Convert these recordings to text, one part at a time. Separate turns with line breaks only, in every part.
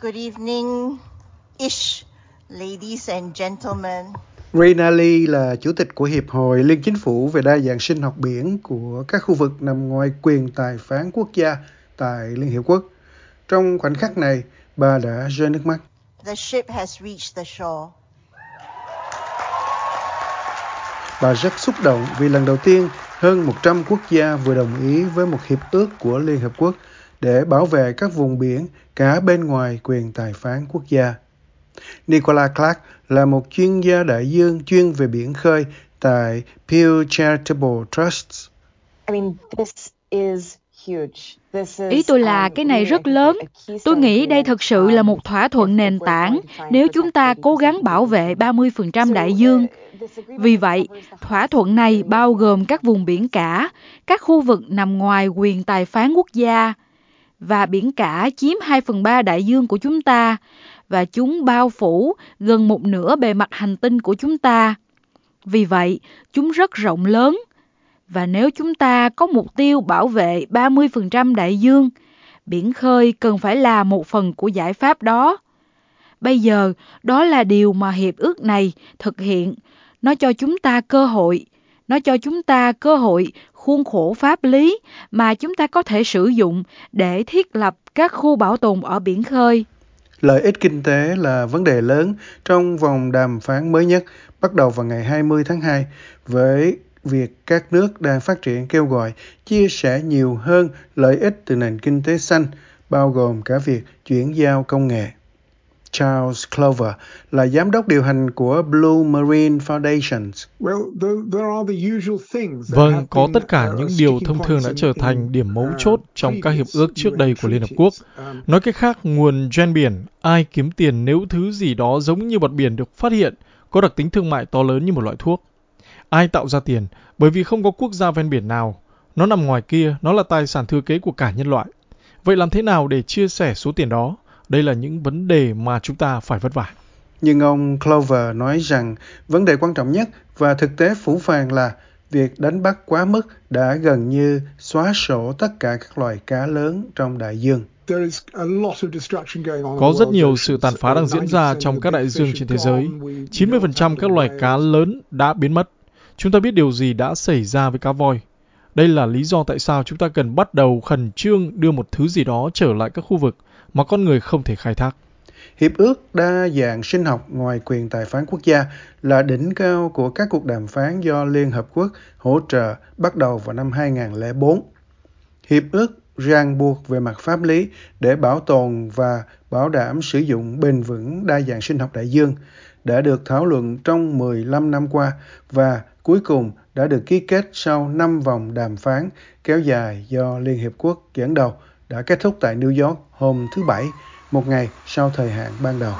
Good evening, ish, ladies and gentlemen.
Raina Lee là chủ tịch của Hiệp hội Liên Chính phủ về đa dạng sinh học biển của các khu vực nằm ngoài quyền tài phán quốc gia tại Liên Hiệp Quốc. Trong khoảnh khắc này, bà đã rơi nước mắt.
The ship has reached the shore.
Bà rất xúc động vì lần đầu tiên hơn 100 quốc gia vừa đồng ý với một hiệp ước của Liên Hợp Quốc để bảo vệ các vùng biển cả bên ngoài quyền tài phán quốc gia. Nicola Clark là một chuyên gia đại dương chuyên về biển khơi tại Pew Charitable Trusts.
I mean, this is
Ý tôi là cái này rất lớn. Tôi nghĩ đây thực sự là một thỏa thuận nền tảng nếu chúng ta cố gắng bảo vệ 30% đại dương. Vì vậy, thỏa thuận này bao gồm các vùng biển cả, các khu vực nằm ngoài quyền tài phán quốc gia, và biển cả chiếm 2 phần 3 đại dương của chúng ta, và chúng bao phủ gần một nửa bề mặt hành tinh của chúng ta. Vì vậy, chúng rất rộng lớn và nếu chúng ta có mục tiêu bảo vệ 30% đại dương, biển khơi cần phải là một phần của giải pháp đó. Bây giờ, đó là điều mà hiệp ước này thực hiện. Nó cho chúng ta cơ hội, nó cho chúng ta cơ hội khuôn khổ pháp lý mà chúng ta có thể sử dụng để thiết lập các khu bảo tồn ở biển khơi.
Lợi ích kinh tế là vấn đề lớn trong vòng đàm phán mới nhất bắt đầu vào ngày 20 tháng 2 với việc các nước đang phát triển kêu gọi chia sẻ nhiều hơn lợi ích từ nền kinh tế xanh, bao gồm cả việc chuyển giao công nghệ. Charles Clover là giám đốc điều hành của Blue Marine Foundations.
Vâng, có tất cả những điều thông thường đã trở thành điểm mấu chốt trong các hiệp ước trước đây của Liên Hợp Quốc. Nói cách khác, nguồn gen biển, ai kiếm tiền nếu thứ gì đó giống như bọt biển được phát hiện, có đặc tính thương mại to lớn như một loại thuốc. Ai tạo ra tiền? Bởi vì không có quốc gia ven biển nào. Nó nằm ngoài kia, nó là tài sản thừa kế của cả nhân loại. Vậy làm thế nào để chia sẻ số tiền đó? Đây là những vấn đề mà chúng ta phải vất vả.
Nhưng ông Clover nói rằng vấn đề quan trọng nhất và thực tế phủ phàng là việc đánh bắt quá mức đã gần như xóa sổ tất cả các loài cá lớn trong đại dương.
Có rất nhiều sự tàn phá đang diễn ra trong các đại dương trên thế giới. 90% các loài cá lớn đã biến mất. Chúng ta biết điều gì đã xảy ra với cá voi. Đây là lý do tại sao chúng ta cần bắt đầu khẩn trương đưa một thứ gì đó trở lại các khu vực mà con người không thể khai thác.
Hiệp ước đa dạng sinh học ngoài quyền tài phán quốc gia là đỉnh cao của các cuộc đàm phán do Liên Hợp Quốc hỗ trợ bắt đầu vào năm 2004. Hiệp ước ràng buộc về mặt pháp lý để bảo tồn và bảo đảm sử dụng bền vững đa dạng sinh học đại dương đã được thảo luận trong 15 năm qua và cuối cùng đã được ký kết sau 5 vòng đàm phán kéo dài do Liên Hiệp Quốc dẫn đầu đã kết thúc tại New York hôm thứ Bảy, một ngày sau thời hạn ban đầu.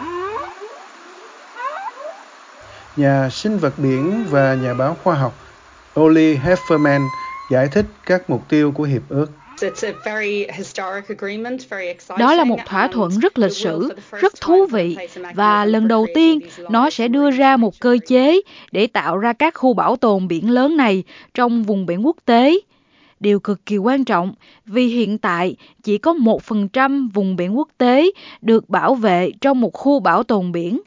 Nhà sinh vật biển và nhà báo khoa học Oli Hefferman giải thích các mục tiêu của hiệp ước.
Đó là một thỏa thuận rất lịch sử, rất thú vị và lần đầu tiên nó sẽ đưa ra một cơ chế để tạo ra các khu bảo tồn biển lớn này trong vùng biển quốc tế. Điều cực kỳ quan trọng vì hiện tại chỉ có 1% vùng biển quốc tế được bảo vệ trong một khu bảo tồn biển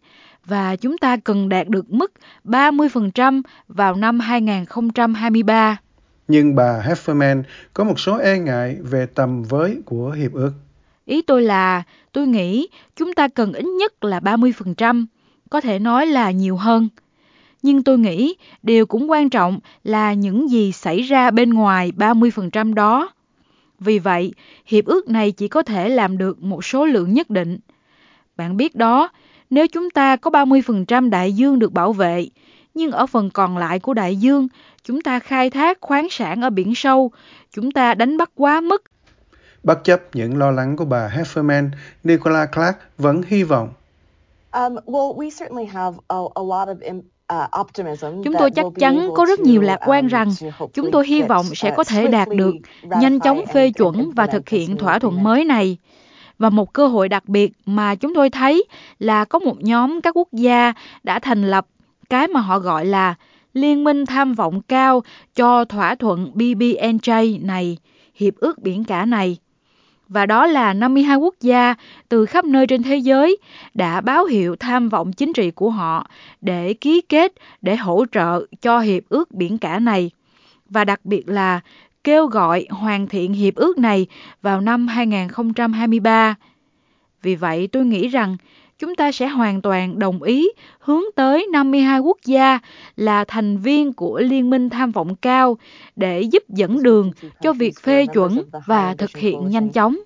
và chúng ta cần đạt được mức 30% vào năm 2023
nhưng bà Hefferman có một số e ngại về tầm với của hiệp ước.
Ý tôi là, tôi nghĩ chúng ta cần ít nhất là 30%, có thể nói là nhiều hơn. Nhưng tôi nghĩ điều cũng quan trọng là những gì xảy ra bên ngoài 30% đó. Vì vậy, hiệp ước này chỉ có thể làm được một số lượng nhất định. Bạn biết đó, nếu chúng ta có 30% đại dương được bảo vệ, nhưng ở phần còn lại của đại dương, chúng ta khai thác khoáng sản ở biển sâu, chúng ta đánh bắt quá mức.
Bất chấp những lo lắng của bà Hefferman, Nicola Clark vẫn hy vọng. Um, well, we certainly have a, a lot of
Chúng tôi chắc chắn có rất nhiều lạc quan um, rằng chúng tôi hy vọng sẽ có thể đạt được nhanh chóng phê chuẩn và thực hiện thỏa thuận mới này. Và một cơ hội đặc biệt mà chúng tôi thấy là có một nhóm các quốc gia đã thành lập cái mà họ gọi là Liên minh tham vọng cao cho thỏa thuận BBNJ này, hiệp ước biển cả này và đó là 52 quốc gia từ khắp nơi trên thế giới đã báo hiệu tham vọng chính trị của họ để ký kết, để hỗ trợ cho hiệp ước biển cả này và đặc biệt là kêu gọi hoàn thiện hiệp ước này vào năm 2023. Vì vậy, tôi nghĩ rằng chúng ta sẽ hoàn toàn đồng ý hướng tới 52 quốc gia là thành viên của Liên minh tham vọng cao để giúp dẫn đường cho việc phê chuẩn và thực hiện nhanh chóng.